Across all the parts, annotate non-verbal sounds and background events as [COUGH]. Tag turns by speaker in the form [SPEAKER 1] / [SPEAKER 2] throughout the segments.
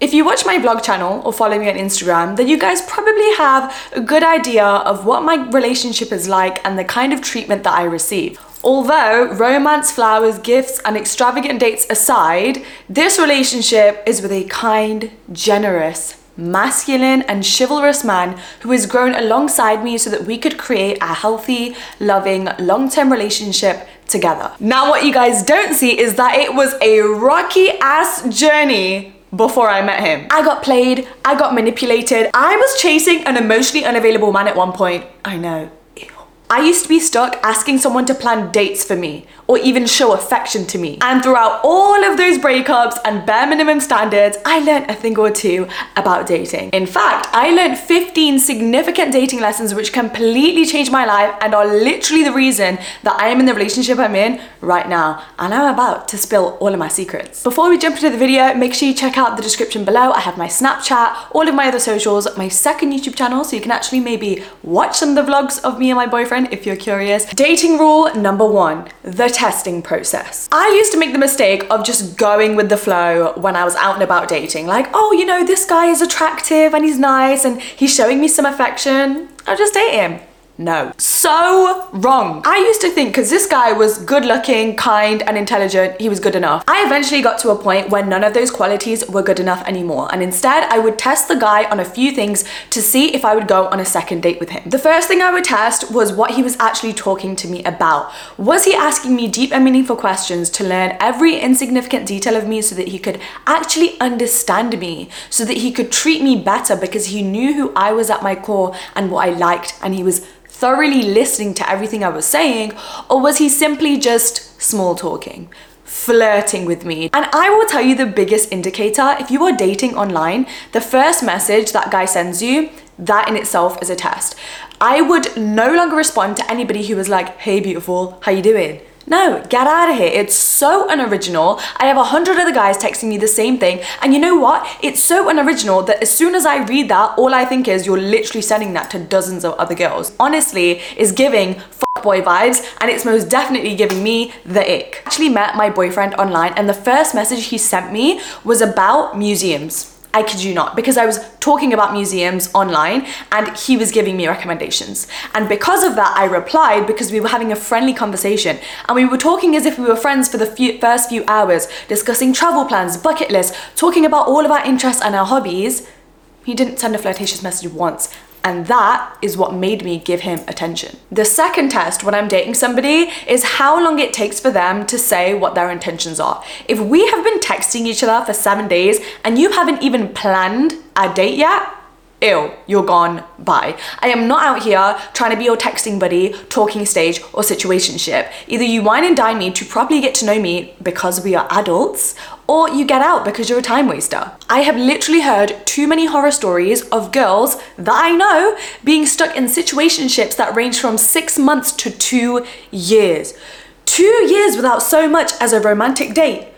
[SPEAKER 1] If you watch my vlog channel or follow me on Instagram, then you guys probably have a good idea of what my relationship is like and the kind of treatment that I receive. Although romance, flowers, gifts, and extravagant dates aside, this relationship is with a kind, generous, masculine, and chivalrous man who has grown alongside me so that we could create a healthy, loving, long term relationship together. Now, what you guys don't see is that it was a rocky ass journey before I met him. I got played, I got manipulated, I was chasing an emotionally unavailable man at one point. I know. I used to be stuck asking someone to plan dates for me or even show affection to me. And throughout all of those breakups and bare minimum standards, I learned a thing or two about dating. In fact, I learned 15 significant dating lessons which completely changed my life and are literally the reason that I am in the relationship I'm in right now. And I'm about to spill all of my secrets. Before we jump into the video, make sure you check out the description below. I have my Snapchat, all of my other socials, my second YouTube channel, so you can actually maybe watch some of the vlogs of me and my boyfriend if you're curious. Dating rule number one, the testing process. I used to make the mistake of just going with the flow when I was out and about dating. Like, oh, you know, this guy is attractive and he's nice and he's showing me some affection. I'll just date him. No. So wrong. I used to think because this guy was good looking, kind, and intelligent, he was good enough. I eventually got to a point where none of those qualities were good enough anymore. And instead, I would test the guy on a few things to see if I would go on a second date with him. The first thing I would test was what he was actually talking to me about. Was he asking me deep and meaningful questions to learn every insignificant detail of me so that he could actually understand me, so that he could treat me better because he knew who I was at my core and what I liked, and he was thoroughly listening to everything I was saying, or was he simply just small talking? flirting with me. And I will tell you the biggest indicator if you are dating online, the first message that guy sends you, that in itself is a test. I would no longer respond to anybody who was like, "Hey beautiful, how you doing?" No, get out of here. It's so unoriginal. I have a hundred other guys texting me the same thing. And you know what? It's so unoriginal that as soon as I read that, all I think is you're literally sending that to dozens of other girls. Honestly, is giving boy vibes and it's most definitely giving me the ick. I actually met my boyfriend online and the first message he sent me was about museums. I kid you not, because I was talking about museums online and he was giving me recommendations. And because of that, I replied because we were having a friendly conversation and we were talking as if we were friends for the few, first few hours, discussing travel plans, bucket lists, talking about all of our interests and our hobbies. He didn't send a flirtatious message once. And that is what made me give him attention. The second test when I'm dating somebody is how long it takes for them to say what their intentions are. If we have been texting each other for seven days and you haven't even planned a date yet, ew, you're gone, bye. I am not out here trying to be your texting buddy, talking stage, or situationship. Either you wine and dine me to properly get to know me because we are adults, or you get out because you're a time waster. I have literally heard too many horror stories of girls that I know being stuck in situationships that range from six months to two years. Two years without so much as a romantic date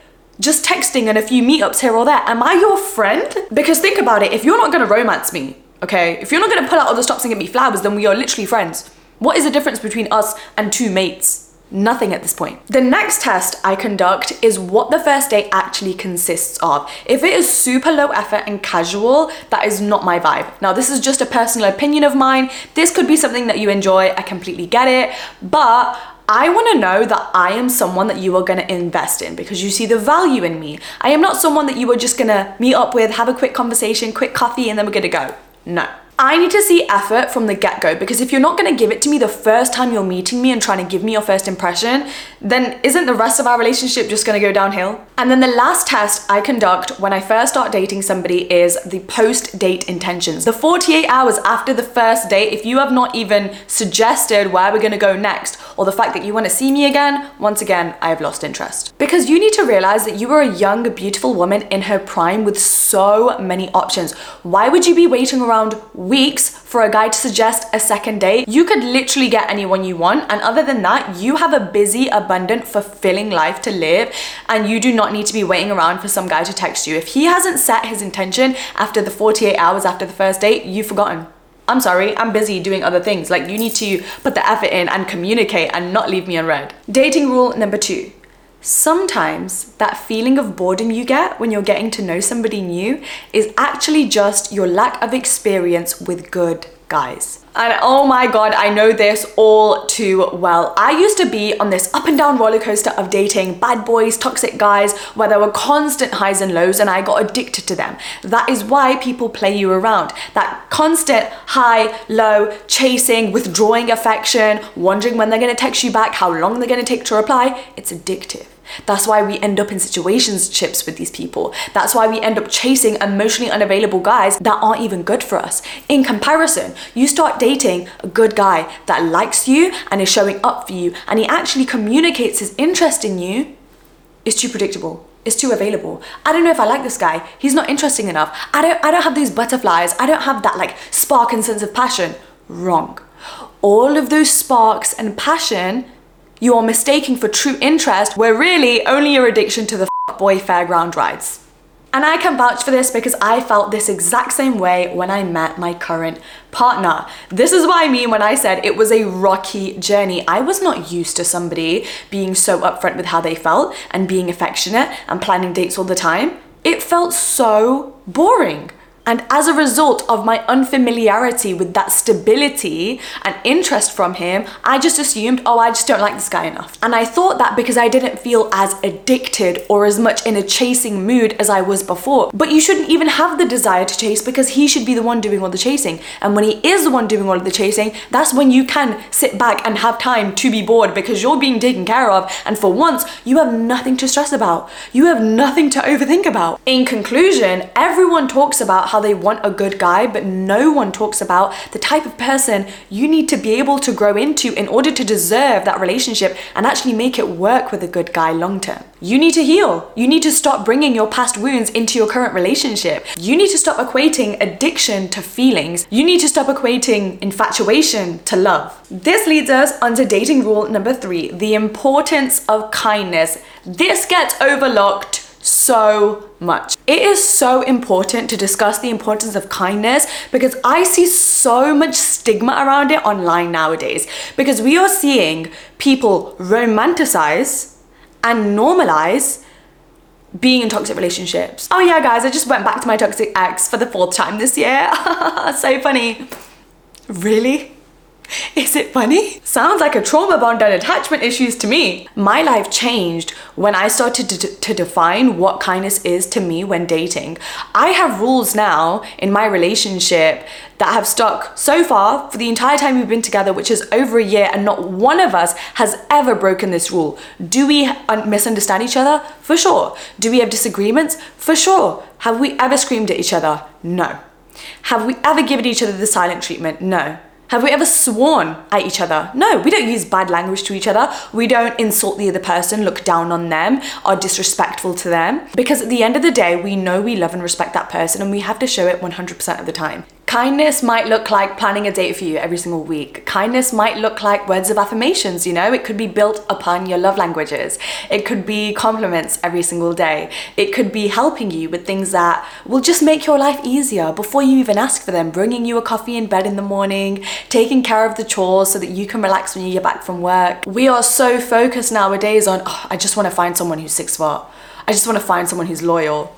[SPEAKER 1] just texting and a few meetups here or there. Am I your friend? Because think about it, if you're not gonna romance me, okay, if you're not gonna pull out all the stops and get me flowers, then we are literally friends. What is the difference between us and two mates? Nothing at this point. The next test I conduct is what the first date actually consists of. If it is super low effort and casual, that is not my vibe. Now, this is just a personal opinion of mine. This could be something that you enjoy, I completely get it, but I want to know that I am someone that you are going to invest in because you see the value in me. I am not someone that you are just going to meet up with, have a quick conversation, quick coffee, and then we're going to go. No. I need to see effort from the get go because if you're not gonna give it to me the first time you're meeting me and trying to give me your first impression, then isn't the rest of our relationship just gonna go downhill? And then the last test I conduct when I first start dating somebody is the post date intentions. The 48 hours after the first date, if you have not even suggested where we're gonna go next or the fact that you wanna see me again, once again, I have lost interest. Because you need to realize that you are a young, beautiful woman in her prime with so many options. Why would you be waiting around? Weeks for a guy to suggest a second date, you could literally get anyone you want. And other than that, you have a busy, abundant, fulfilling life to live, and you do not need to be waiting around for some guy to text you. If he hasn't set his intention after the 48 hours after the first date, you've forgotten. I'm sorry, I'm busy doing other things. Like, you need to put the effort in and communicate and not leave me unread. Dating rule number two Sometimes that feeling of boredom you get when you're getting to know somebody new is actually just your lack of experience with good guys. And oh my god, I know this all too well. I used to be on this up and down roller coaster of dating bad boys, toxic guys, where there were constant highs and lows, and I got addicted to them. That is why people play you around. That constant high, low, chasing, withdrawing affection, wondering when they're gonna text you back, how long they're gonna take to reply, it's addictive. That's why we end up in situationships with these people. That's why we end up chasing emotionally unavailable guys that aren't even good for us. In comparison, you start dating a good guy that likes you and is showing up for you and he actually communicates his interest in you, it's too predictable. It's too available. I don't know if I like this guy. He's not interesting enough. I don't I don't have these butterflies. I don't have that like spark and sense of passion. Wrong. All of those sparks and passion you are mistaking for true interest where really only your addiction to the boy fairground rides. And I can vouch for this because I felt this exact same way when I met my current partner. This is what I mean when I said it was a rocky journey. I was not used to somebody being so upfront with how they felt and being affectionate and planning dates all the time. It felt so boring. And as a result of my unfamiliarity with that stability and interest from him, I just assumed, oh, I just don't like this guy enough. And I thought that because I didn't feel as addicted or as much in a chasing mood as I was before. But you shouldn't even have the desire to chase because he should be the one doing all the chasing. And when he is the one doing all of the chasing, that's when you can sit back and have time to be bored because you're being taken care of. And for once, you have nothing to stress about. You have nothing to overthink about. In conclusion, everyone talks about how they want a good guy, but no one talks about the type of person you need to be able to grow into in order to deserve that relationship and actually make it work with a good guy long term. You need to heal. You need to stop bringing your past wounds into your current relationship. You need to stop equating addiction to feelings. You need to stop equating infatuation to love. This leads us onto dating rule number three the importance of kindness. This gets overlooked so much. It is so important to discuss the importance of kindness because I see so much stigma around it online nowadays because we are seeing people romanticize and normalize being in toxic relationships. Oh yeah, guys, I just went back to my toxic ex for the fourth time this year. [LAUGHS] so funny. Really? [LAUGHS] Is it funny? Sounds like a trauma bond and attachment issues to me. My life changed when I started to, to define what kindness is to me when dating. I have rules now in my relationship that have stuck so far for the entire time we've been together, which is over a year, and not one of us has ever broken this rule. Do we misunderstand each other? For sure. Do we have disagreements? For sure. Have we ever screamed at each other? No. Have we ever given each other the silent treatment? No. Have we ever sworn at each other? No, we don't use bad language to each other. We don't insult the other person, look down on them, or disrespectful to them. Because at the end of the day, we know we love and respect that person and we have to show it 100% of the time. Kindness might look like planning a date for you every single week. Kindness might look like words of affirmations, you know? It could be built upon your love languages. It could be compliments every single day. It could be helping you with things that will just make your life easier before you even ask for them. Bringing you a coffee in bed in the morning, taking care of the chores so that you can relax when you get back from work. We are so focused nowadays on, oh, I just want to find someone who's six foot. I just want to find someone who's loyal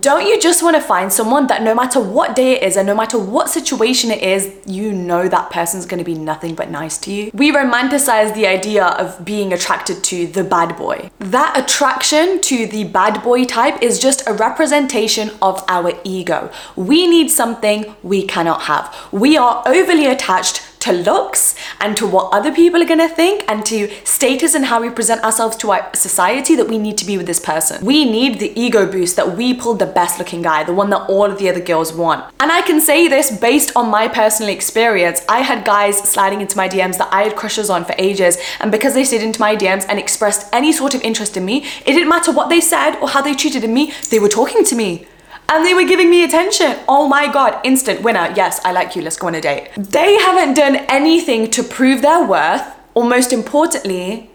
[SPEAKER 1] Don't you just want to find someone that no matter what day it is and no matter what situation it is, you know that person's going to be nothing but nice to you? We romanticize the idea of being attracted to the bad boy. That attraction to the bad boy type is just a representation of our ego. We need something we cannot have. We are overly attached to looks and to what other people are gonna think and to status and how we present ourselves to our society that we need to be with this person. We need the ego boost that we pulled the best looking guy, the one that all of the other girls want. And I can say this based on my personal experience. I had guys sliding into my DMs that I had crushes on for ages, and because they slid into my DMs and expressed any sort of interest in me, it didn't matter what they said or how they treated me, they were talking to me and they were giving me attention. Oh my god, instant winner. Yes, I like you, let's go on a date. They haven't done anything to prove their worth, or most importantly,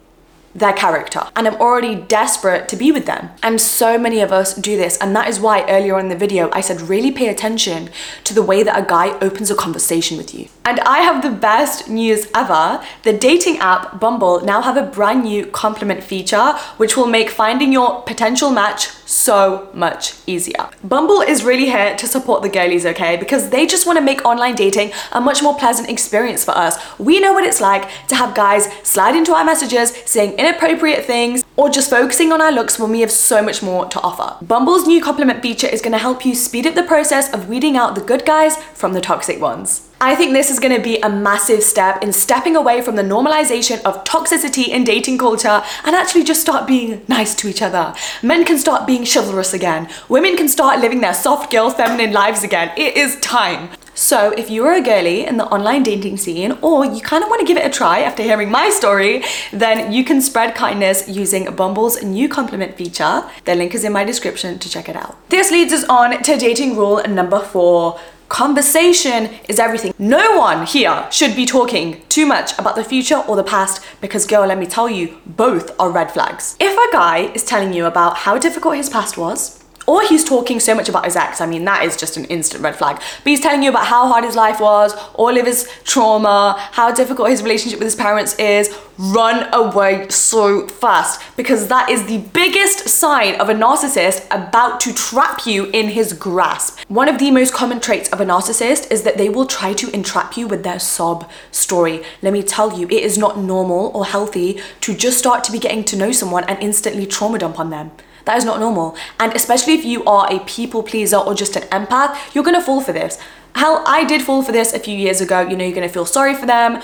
[SPEAKER 1] their character. And I'm already desperate to be with them. And so many of us do this. And that is why earlier in the video, I said really pay attention to the way that a guy opens a conversation with you. And I have the best news ever. The dating app Bumble now have a brand new compliment feature, which will make finding your potential match so much easier. Bumble is really here to support the girlies, okay? Because they just want to make online dating a much more pleasant experience for us. We know what it's like to have guys slide into our messages saying inappropriate things or just focusing on our looks when we have so much more to offer. Bumble's new compliment feature is going to help you speed up the process of weeding out the good guys from the toxic ones. I think this is to be a massive step in stepping away from the normalization of toxicity in dating culture and actually just start being nice to each other. Men can start being chivalrous again. Women can start living their soft girl feminine lives again. It is time. So, if you are a girly in the online dating scene or you kind of want to give it a try after hearing my story, then you can spread kindness using Bumble's new compliment feature. The link is in my description to check it out. This leads us on to dating rule number four Conversation is everything. No one here should be talking too much about the future or the past because, girl, let me tell you, both are red flags. If a guy is telling you about how difficult his past was, or he's talking so much about his ex. I mean, that is just an instant red flag. But he's telling you about how hard his life was, all of his trauma, how difficult his relationship with his parents is. Run away so fast because that is the biggest sign of a narcissist about to trap you in his grasp. One of the most common traits of a narcissist is that they will try to entrap you with their sob story. Let me tell you, it is not normal or healthy to just start to be getting to know someone and instantly trauma dump on them. That is not normal. And especially if you are a people pleaser or just an empath, you're gonna fall for this. Hell, I did fall for this a few years ago. You know, you're gonna feel sorry for them.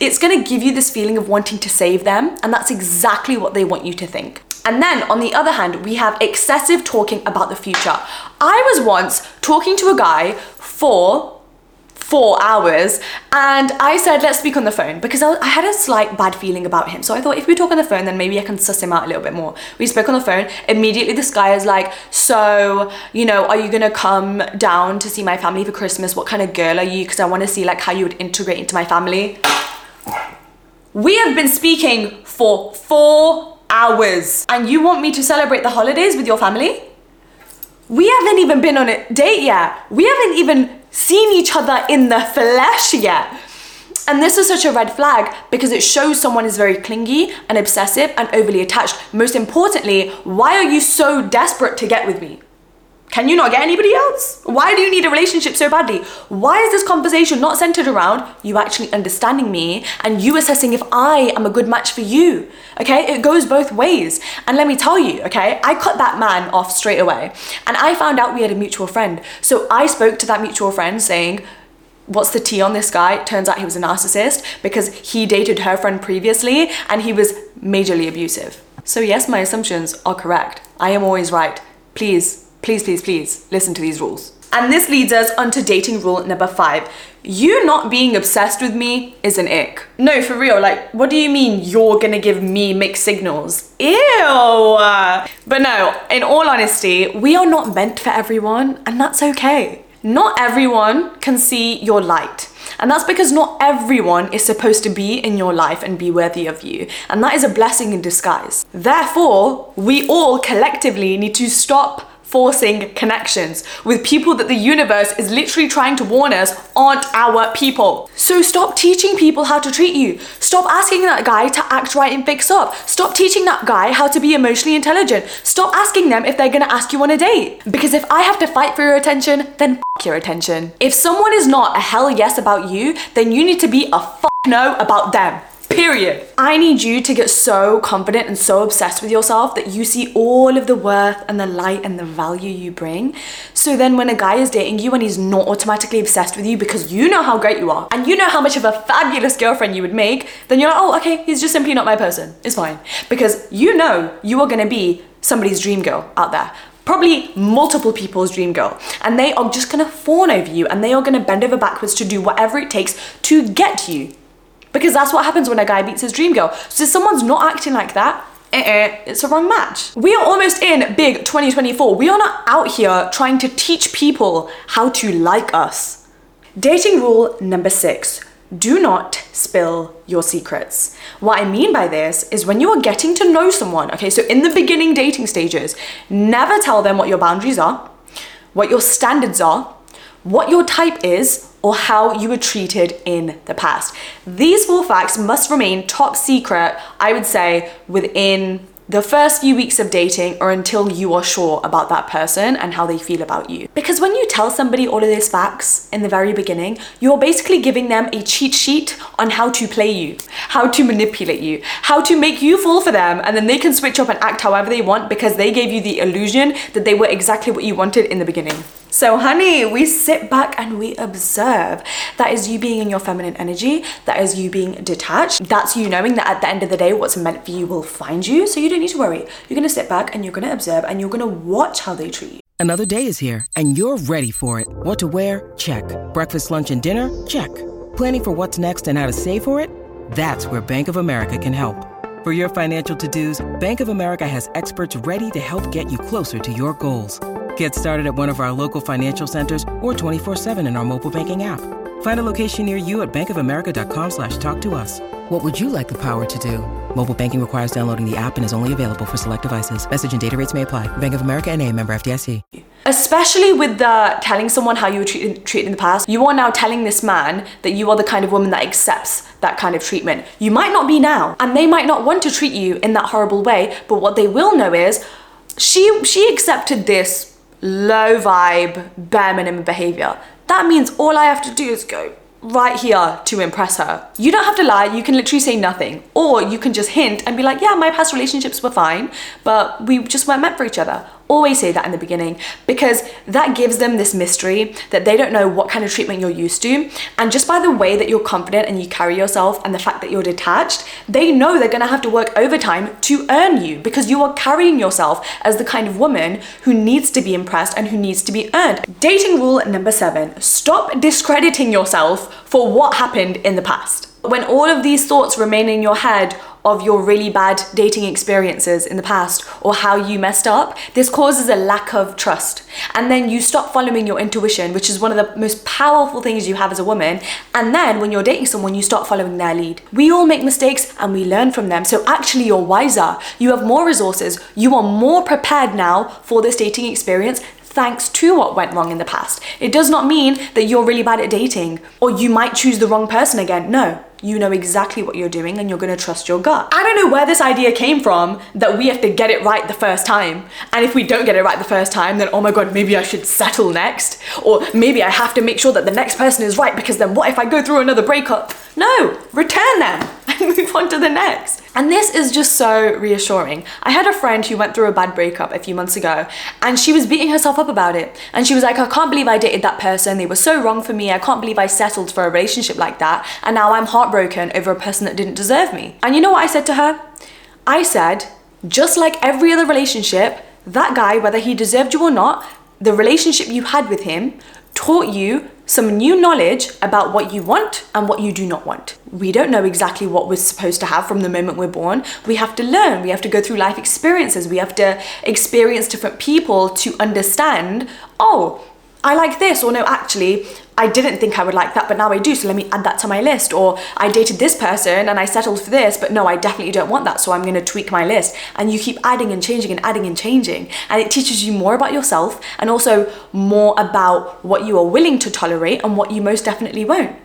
[SPEAKER 1] It's gonna give you this feeling of wanting to save them, and that's exactly what they want you to think. And then on the other hand, we have excessive talking about the future. I was once talking to a guy for four hours and I said let's speak on the phone because I, had a slight bad feeling about him. So I thought if we talk on the phone then maybe I can suss him out a little bit more. We spoke on the phone. Immediately this guy is like so you know are you gonna come down to see my family for Christmas? What kind of girl are you? Because I want to see like how you would integrate into my family. We have been speaking for four hours and you want me to celebrate the holidays with your family? We haven't even been on a date yet. We haven't even seen each other in the flesh yet. And this is such a red flag because it shows someone is very clingy and obsessive and overly attached. Most importantly, why are you so desperate to get with me? Can you not get anybody else? Why do you need a relationship so badly? Why is this conversation not centered around you actually understanding me and you assessing if I am a good match for you? Okay, it goes both ways. And let me tell you, okay, I cut that man off straight away. And I found out we had a mutual friend. So I spoke to that mutual friend saying, What's the tea on this guy? Turns out he was a narcissist because he dated her friend previously and he was majorly abusive. So, yes, my assumptions are correct. I am always right. Please Please, please, please listen to these rules. And this leads us onto dating rule number five. You not being obsessed with me is an ick. No, for real, like, what do you mean you're gonna give me mixed signals? Ew! But no, in all honesty, we are not meant for everyone, and that's okay. Not everyone can see your light. And that's because not everyone is supposed to be in your life and be worthy of you. And that is a blessing in disguise. Therefore, we all collectively need to stop forcing connections with people that the universe is literally trying to warn us aren't our people. So stop teaching people how to treat you. Stop asking that guy to act right and fix up. Stop teaching that guy how to be emotionally intelligent. Stop asking them if they're gonna ask you on a date. Because if I have to fight for your attention, then your attention. If someone is not a hell yes about you, then you need to be a no about them. Period. I need you to get so confident and so obsessed with yourself that you see all of the worth and the light and the value you bring. So then when a guy is dating you and he's not automatically obsessed with you because you know how great you are and you know how much of a fabulous girlfriend you would make, then you're like, oh, okay, he's just simply not my person. It's fine. Because you know you are gonna be somebody's dream girl out there probably multiple people's dream girl and they are just gonna fawn over you and they are gonna bend over backwards to do whatever it takes to get you because that's what happens when a guy beats his dream girl. So if someone's not acting like that, uh-uh, it's a wrong match. We are almost in big 2024. We are not out here trying to teach people how to like us. Dating rule number six do not spill your secrets. What I mean by this is when you are getting to know someone, okay, so in the beginning dating stages, never tell them what your boundaries are, what your standards are, what your type is, or how you were treated in the past. These four facts must remain top secret, I would say, within the first few weeks of dating or until you are sure about that person and how they feel about you. Because when you tell somebody all of these facts in the very beginning, you're basically giving them a cheat sheet on how to play you, how to manipulate you, how to make you fall for them, and then they can switch up and act however they want because they gave you the illusion that they were exactly what you wanted in the beginning. So, honey, we sit back and we observe. That is you being in your feminine energy. That is you being detached. That's you knowing that at the end of the day, what's meant for you will find you. So, you don't need to worry. You're gonna sit back and you're gonna observe and you're gonna watch how they treat you.
[SPEAKER 2] Another day is here and you're ready for it. What to wear? Check. Breakfast, lunch, and dinner? Check. Planning for what's next and how to save for it? That's where Bank of America can help. For your financial to dos, Bank of America has experts ready to help get you closer to your goals. Get started at one of our local financial centers or 24-7 in our mobile banking app. Find a location near you at bankofamerica.com slash talk to us. What would you like the power to do? Mobile banking requires downloading the app and is only available for select devices. Message and data rates may apply. Bank of America and a member FDIC.
[SPEAKER 1] Especially with the telling someone how you were treated, treated in the past, you are now telling this man that you are the kind of woman that accepts that kind of treatment. You might not be now, and they might not want to treat you in that horrible way, but what they will know is she she accepted this low vibe, bare minimum behavior. That means all I have to do is go right here to impress her. You don't have to lie, you can literally say nothing. Or you can just hint and be like, yeah, my past relationships were fine, but we just weren't meant for each other. Always say that in the beginning because that gives them this mystery that they don't know what kind of treatment you're used to. And just by the way that you're confident and you carry yourself and the fact that you're detached, they know they're gonna have to work overtime to earn you because you are carrying yourself as the kind of woman who needs to be impressed and who needs to be earned. Dating rule number seven stop discrediting yourself for what happened in the past. When all of these thoughts remain in your head of your really bad dating experiences in the past or how you messed up, this causes a lack of trust. And then you stop following your intuition, which is one of the most powerful things you have as a woman. And then when you're dating someone, you start following their lead. We all make mistakes and we learn from them. So actually, you're wiser. You have more resources. You are more prepared now for this dating experience thanks to what went wrong in the past. It does not mean that you're really bad at dating or you might choose the wrong person again. No, you know exactly what you're doing and you're gonna trust your gut. I don't know where this idea came from that we have to get it right the first time. And if we don't get it right the first time, then oh my god, maybe I should settle next. Or maybe I have to make sure that the next person is right because then what if I go through another breakup? No, return them [LAUGHS] move on to the next. And this is just so reassuring. I had a friend who went through a bad breakup a few months ago and she was beating herself up about it. And she was like, I can't believe I dated that person. They were so wrong for me. I can't believe I settled for a relationship like that. And now I'm heartbroken over a person that didn't deserve me. And you know what I said to her? I said, just like every other relationship, that guy, whether he deserved you or not, the relationship you had with him taught you some new knowledge about what you want and what you do not want. We don't know exactly what we're supposed to have from the moment we're born. We have to learn, we have to go through life experiences, we have to experience different people to understand, oh, I like this, or no, actually, I didn't think I would like that, but now I do, so let me add that to my list. Or I dated this person and I settled for this, but no, I definitely don't want that, so I'm gonna tweak my list. And you keep adding and changing and adding and changing. And it teaches you more about yourself and also more about what you are willing to tolerate and what you most definitely won't.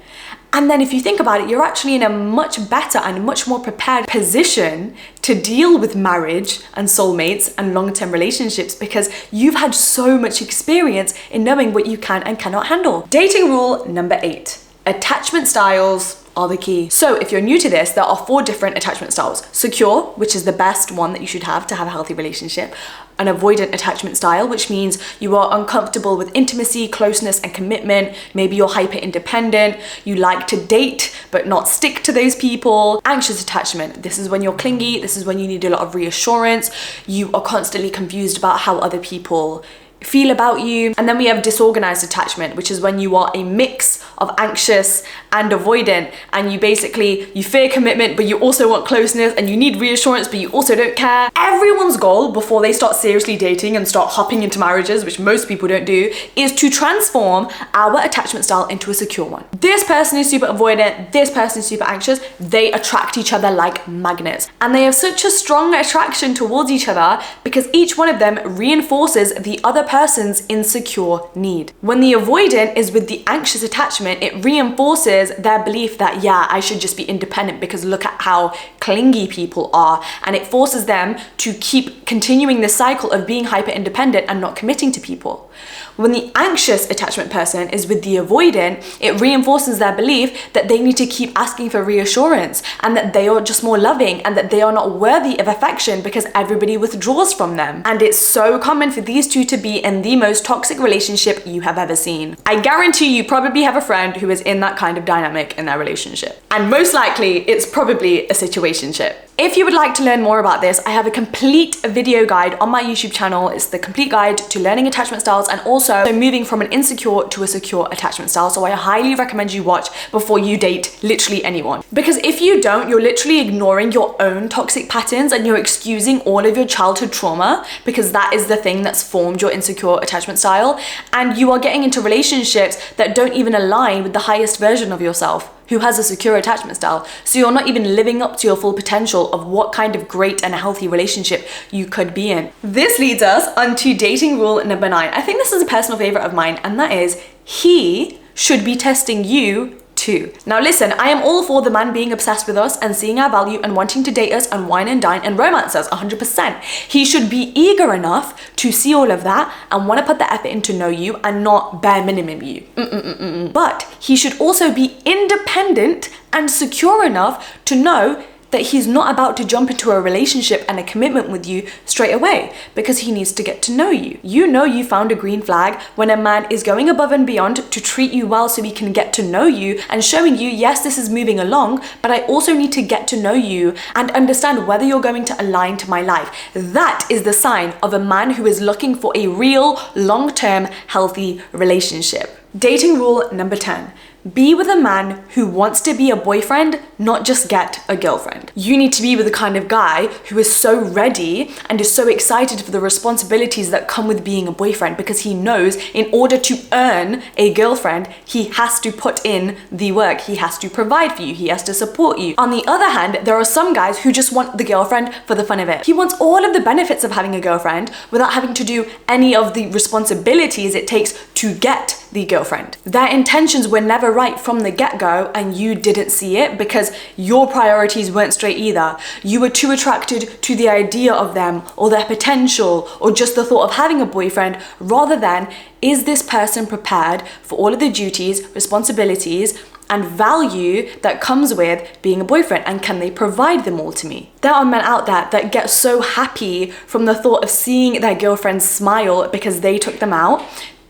[SPEAKER 1] And then if you think about it, you're actually in a much better and much more prepared position to deal with marriage and soulmates and long term relationships because you've had so much experience in knowing what you can and cannot handle. Dating rule number eight attachment styles are the key. So, if you're new to this, there are four different attachment styles secure, which is the best one that you should have to have a healthy relationship, an avoidant attachment style, which means you are uncomfortable with intimacy, closeness, and commitment. Maybe you're hyper independent, you like to date but not stick to those people. Anxious attachment, this is when you're clingy, this is when you need a lot of reassurance, you are constantly confused about how other people feel about you. And then we have disorganized attachment, which is when you are a mix of anxious and avoidant and you basically you fear commitment but you also want closeness and you need reassurance but you also don't care. Everyone's goal before they start seriously dating and start hopping into marriages, which most people don't do, is to transform our attachment style into a secure one. This person is super avoidant, this person is super anxious, they attract each other like magnets. And they have such a strong attraction towards each other because each one of them reinforces the other person's insecure need. When the avoidant is with the anxious attachment, it reinforces their belief that, yeah, I should just be independent because look at how clingy people are. And it forces them to keep continuing the cycle of being hyper independent and not committing to people. When the anxious attachment person is with the avoidant, it reinforces their belief that they need to keep asking for reassurance and that they are just more loving and that they are not worthy of affection because everybody withdraws from them. And it's so common for these two to be in the most toxic relationship you have ever seen. I guarantee you probably have a friend who is in that kind of dynamic in their relationship. And most likely, it's probably a situationship. If you would like to learn more about this, I have a complete video guide on my YouTube channel. It's the complete guide to learning attachment styles and also moving from an insecure to a secure attachment style. So I highly recommend you watch before you date literally anyone. Because if you don't, you're literally ignoring your own toxic patterns and you're excusing all of your childhood trauma because that is the thing that's formed your insecure attachment style. And you are getting into relationships that don't even align with the highest version of yourself who has a secure attachment style. So you're not even living up to your full potential of what kind of great and healthy relationship you could be in. This leads us onto dating rule number nine. I think this is a personal favorite of mine, and that is he should be testing you too. Now listen, I am all for the man being obsessed with us and seeing our value and wanting to date us and wine and dine and romance us 100%. He should be eager enough to see all of that and want to put the effort in to know you and not bare minimum you. Mm-mm-mm-mm. But he should also be independent and secure enough to know that he's not about to jump into a relationship and a commitment with you straight away because he needs to get to know you. You know you found a green flag when a man is going above and beyond to treat you well so he can get to know you and showing you, yes, this is moving along, but I also need to get to know you and understand whether you're going to align to my life. That is the sign of a man who is looking for a real, long term, healthy relationship. Dating rule number 10 be with a man who wants to be a boyfriend, not just get a girlfriend. You need to be with the kind of guy who is so ready and is so excited for the responsibilities that come with being a boyfriend because he knows in order to earn a girlfriend, he has to put in the work, he has to provide for you, he has to support you. On the other hand, there are some guys who just want the girlfriend for the fun of it. He wants all of the benefits of having a girlfriend without having to do any of the responsibilities it takes to get the girlfriend. Their intentions were never right from the get go, and you didn't see it because your priorities weren't straight either. You were too attracted to the idea of them, or their potential, or just the thought of having a boyfriend, rather than is this person prepared for all of the duties, responsibilities, and value that comes with being a boyfriend and can they provide them all to me? There are men out there that get so happy from the thought of seeing their girlfriend smile because they took them out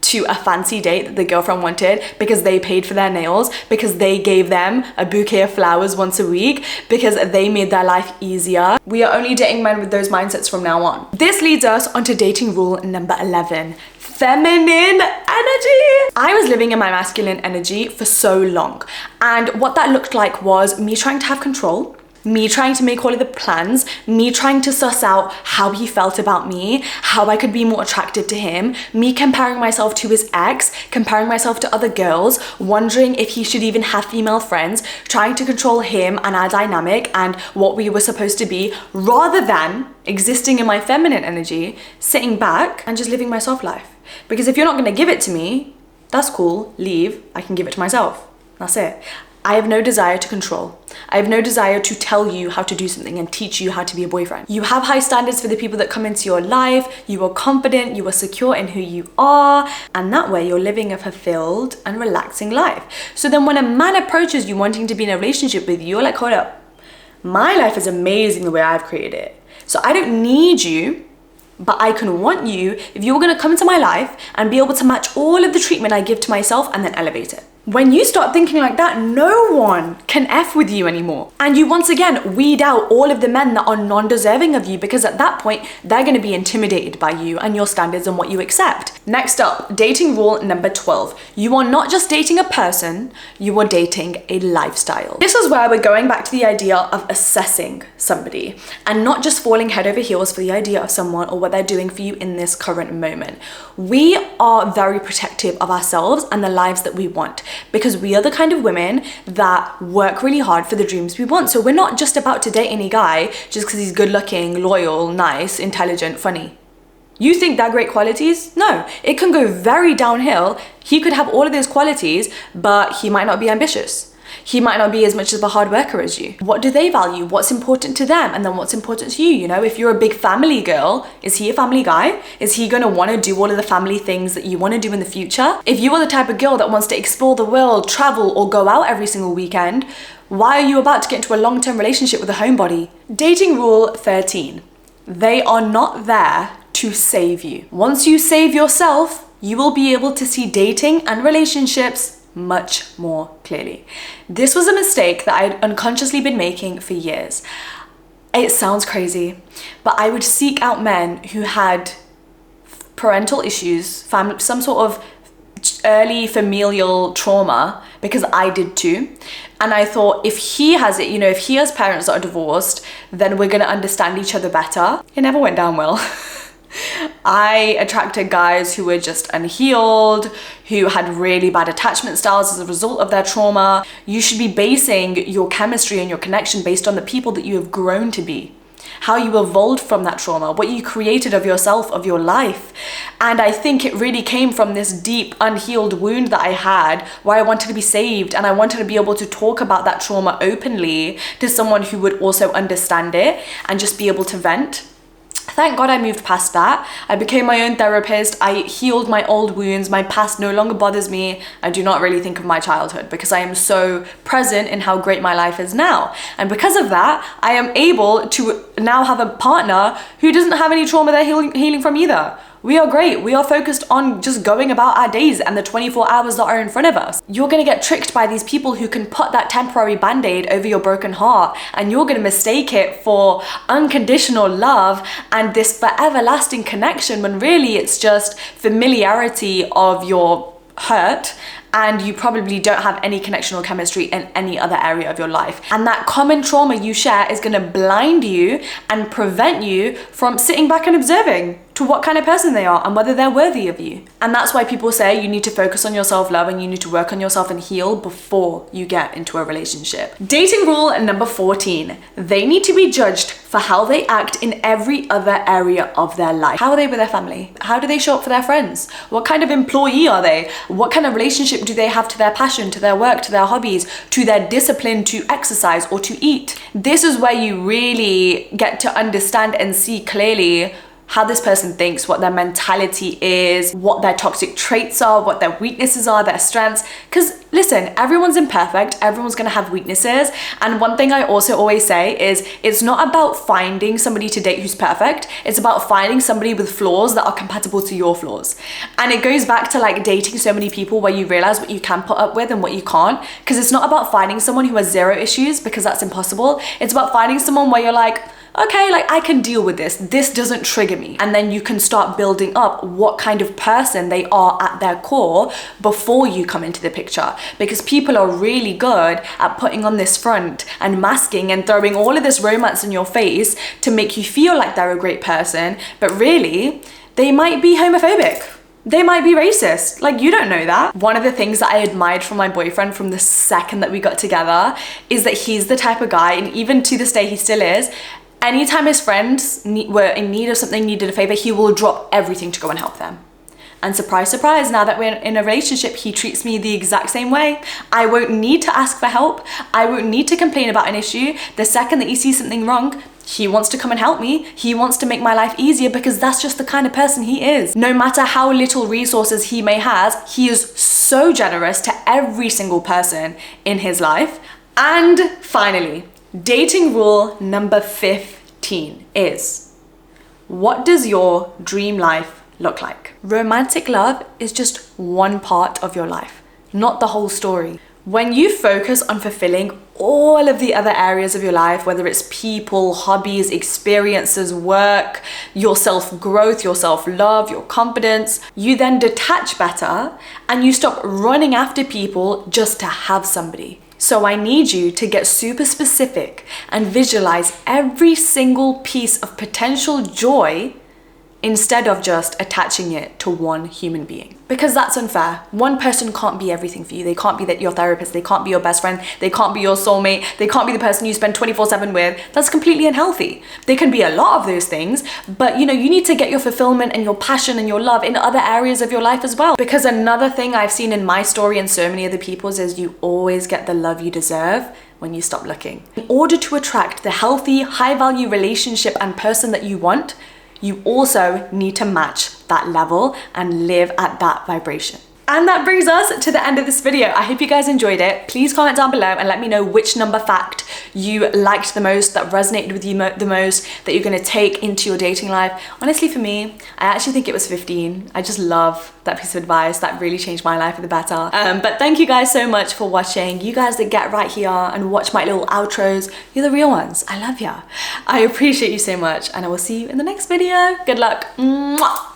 [SPEAKER 1] to a fancy date that the girlfriend wanted because they paid for their nails, because they gave them a bouquet of flowers once a week, because they made their life easier. We are only dating men with those mindsets from now on. This leads us onto dating rule number 11 feminine energy. I was living in my masculine energy for so long. And what that looked like was me trying to have control me trying to make all of the plans, me trying to suss out how he felt about me, how I could be more attractive to him, me comparing myself to his ex, comparing myself to other girls, wondering if he should even have female friends, trying to control him and our dynamic and what we were supposed to be, rather than existing in my feminine energy, sitting back and just living my soft life. Because if you're not gonna give it to me, that's cool, leave, I can give it to myself. That's it. I have no desire to control. I have no desire to tell you how to do something and teach you how to be a boyfriend. You have high standards for the people that come into your life, you are confident, you are secure in who you are, and that way you're living a fulfilled and relaxing life. So then when a man approaches you wanting to be in a relationship with you, you're like, hold up, my life is amazing the way I've created it. So I don't need you but I can want you if you're gonna come into my life and be able to match all of the treatment I give to myself and then elevate it. When you start thinking like that, no one can F with you anymore. And you once again weed out all of the men that are non deserving of you because at that point, they're gonna be intimidated by you and your standards and what you accept. Next up, dating rule number 12. You are not just dating a person, you are dating a lifestyle. This is where we're going back to the idea of assessing somebody and not just falling head over heels for the idea of someone or what they're doing for you in this current moment. We are very protective of ourselves and the lives that we want because we are the kind of women that work really hard for the dreams we want. So we're not just about to date any guy just because he's good looking, loyal, nice, intelligent, funny. You think they're great qualities? No, it can go very downhill. He could have all of those qualities, but he might not be ambitious he might not be as much of a hard worker as you. What do they value? What's important to them? And then what's important to you? You know, if you're a big family girl, is he a family guy? Is he gonna wanna do all of the family things that you wanna do in the future? If you are the type of girl that wants to explore the world, travel, or go out every single weekend, why are you about to get into a long term relationship with a homebody? Dating rule 13 they are not there to save you. Once you save yourself, you will be able to see dating and relationships much more clearly. This was a mistake that I'd unconsciously been making for years. It sounds crazy, but I would seek out men who had parental issues, fam- some sort of early familial trauma because I did too. And I thought if he has it, you know, if he has parents that are divorced, then we're going to understand each other better. It never went down well. [LAUGHS] I attracted guys who were just unhealed, who had really bad attachment styles as a result of their trauma. You should be basing your chemistry and your connection based on the people that you have grown to be. How you evolved from that trauma, what you created of yourself, of your life. And I think it really came from this deep, unhealed wound that I had where I wanted to be saved and I wanted to be able to talk about that trauma openly to someone who would also understand it and just be able to vent. Thank God I moved past that. I became my own therapist. I healed my old wounds. My past no longer bothers me. I do not really think of my childhood because I am so present in how great my life is now. And because of that, I am able to now have a partner who doesn't have any trauma they're healing, from either. We are great. We are focused on just going about our days and the 24 hours that are in front of us. You're gonna get tricked by these people who can put that temporary band aid over your broken heart, and you're gonna mistake it for unconditional love and this forever lasting connection when really it's just familiarity of your hurt and you probably don't have any connection or chemistry in any other area of your life. And that common trauma you share is gonna blind you and prevent you from sitting back and observing to what kind of person they are and whether they're worthy of you. And that's why people say you need to focus on your self love and you need to work on yourself and heal before you get into a relationship. Dating rule number 14 they need to be judged for how they act in every other area of their life. How are they with their family? How do they show up for their friends? What kind of employee are they? What kind of relationship do they have to their passion, to their work, to their hobbies, to their discipline to exercise or to eat? This is where you really get to understand and see clearly how this person thinks, what their mentality is, what their toxic traits are, what their weaknesses are, their strengths. Because listen, everyone's imperfect, everyone's gonna have weaknesses. And one thing I also always say is it's not about finding somebody to date who's perfect, it's about finding somebody with flaws that are compatible to your flaws. And it goes back to like dating so many people where you realize what you can put up with and what you can't. Because it's not about finding someone who has zero issues, because that's impossible. It's about finding someone where you're like, okay, like I can deal with this. This doesn't trigger me. And then you can start building up what kind of person they are at their core before you come into the picture. Because people are really good at putting on this front and masking and throwing all of this romance in your face to make you feel like they're a great person. But really, they might be homophobic they might be racist. Like, you don't know that. One of the things that I admired from my boyfriend from the second that we got together is that he's the type of guy, and even to this day, he still is. Anytime his friends were in need of something, needed a favor, he will drop everything to go and help them. And surprise, surprise, now that we're in a relationship, he treats me the exact same way. I won't need to ask for help. I won't need to complain about an issue. The second that he sees something wrong, he wants to come and help me. He wants to make my life easier because that's just the kind of person he is. No matter how little resources he may have, he is so generous to every single person in his life. And finally, dating rule number 15 is what does your dream life look like? Romantic love is just one part of your life, not the whole story. When you focus on fulfilling all of the other areas of your life, whether it's people, hobbies, experiences, work, your self growth, your self love, your confidence, you then detach better and you stop running after people just to have somebody. So I need you to get super specific and visualize every single piece of potential joy instead of just attaching it to one human being. Because that's unfair. One person can't be everything for you. They can't be that your therapist, they can't be your best friend, they can't be your soulmate, they can't be the person you spend 24/7 with. That's completely unhealthy. They can be a lot of those things, but you know, you need to get your fulfillment and your passion and your love in other areas of your life as well. Because another thing I've seen in my story and so many other people's is you always get the love you deserve when you stop looking. In order to attract the healthy, high value relationship and person that you want, you also need to match that level and live at that vibration. And that brings us to the end of this video. I hope you guys enjoyed it. Please comment down below and let me know which number fact you liked the most, that resonated with you mo the most, that you're gonna take into your dating life. Honestly, for me, I actually think it was 15. I just love that piece of advice. That really changed my life for the better. Um, but thank you guys so much for watching. You guys that get right here and watch my little outros, you're the real ones. I love ya. I appreciate you so much and I will see you in the next video. Good luck. Mwah.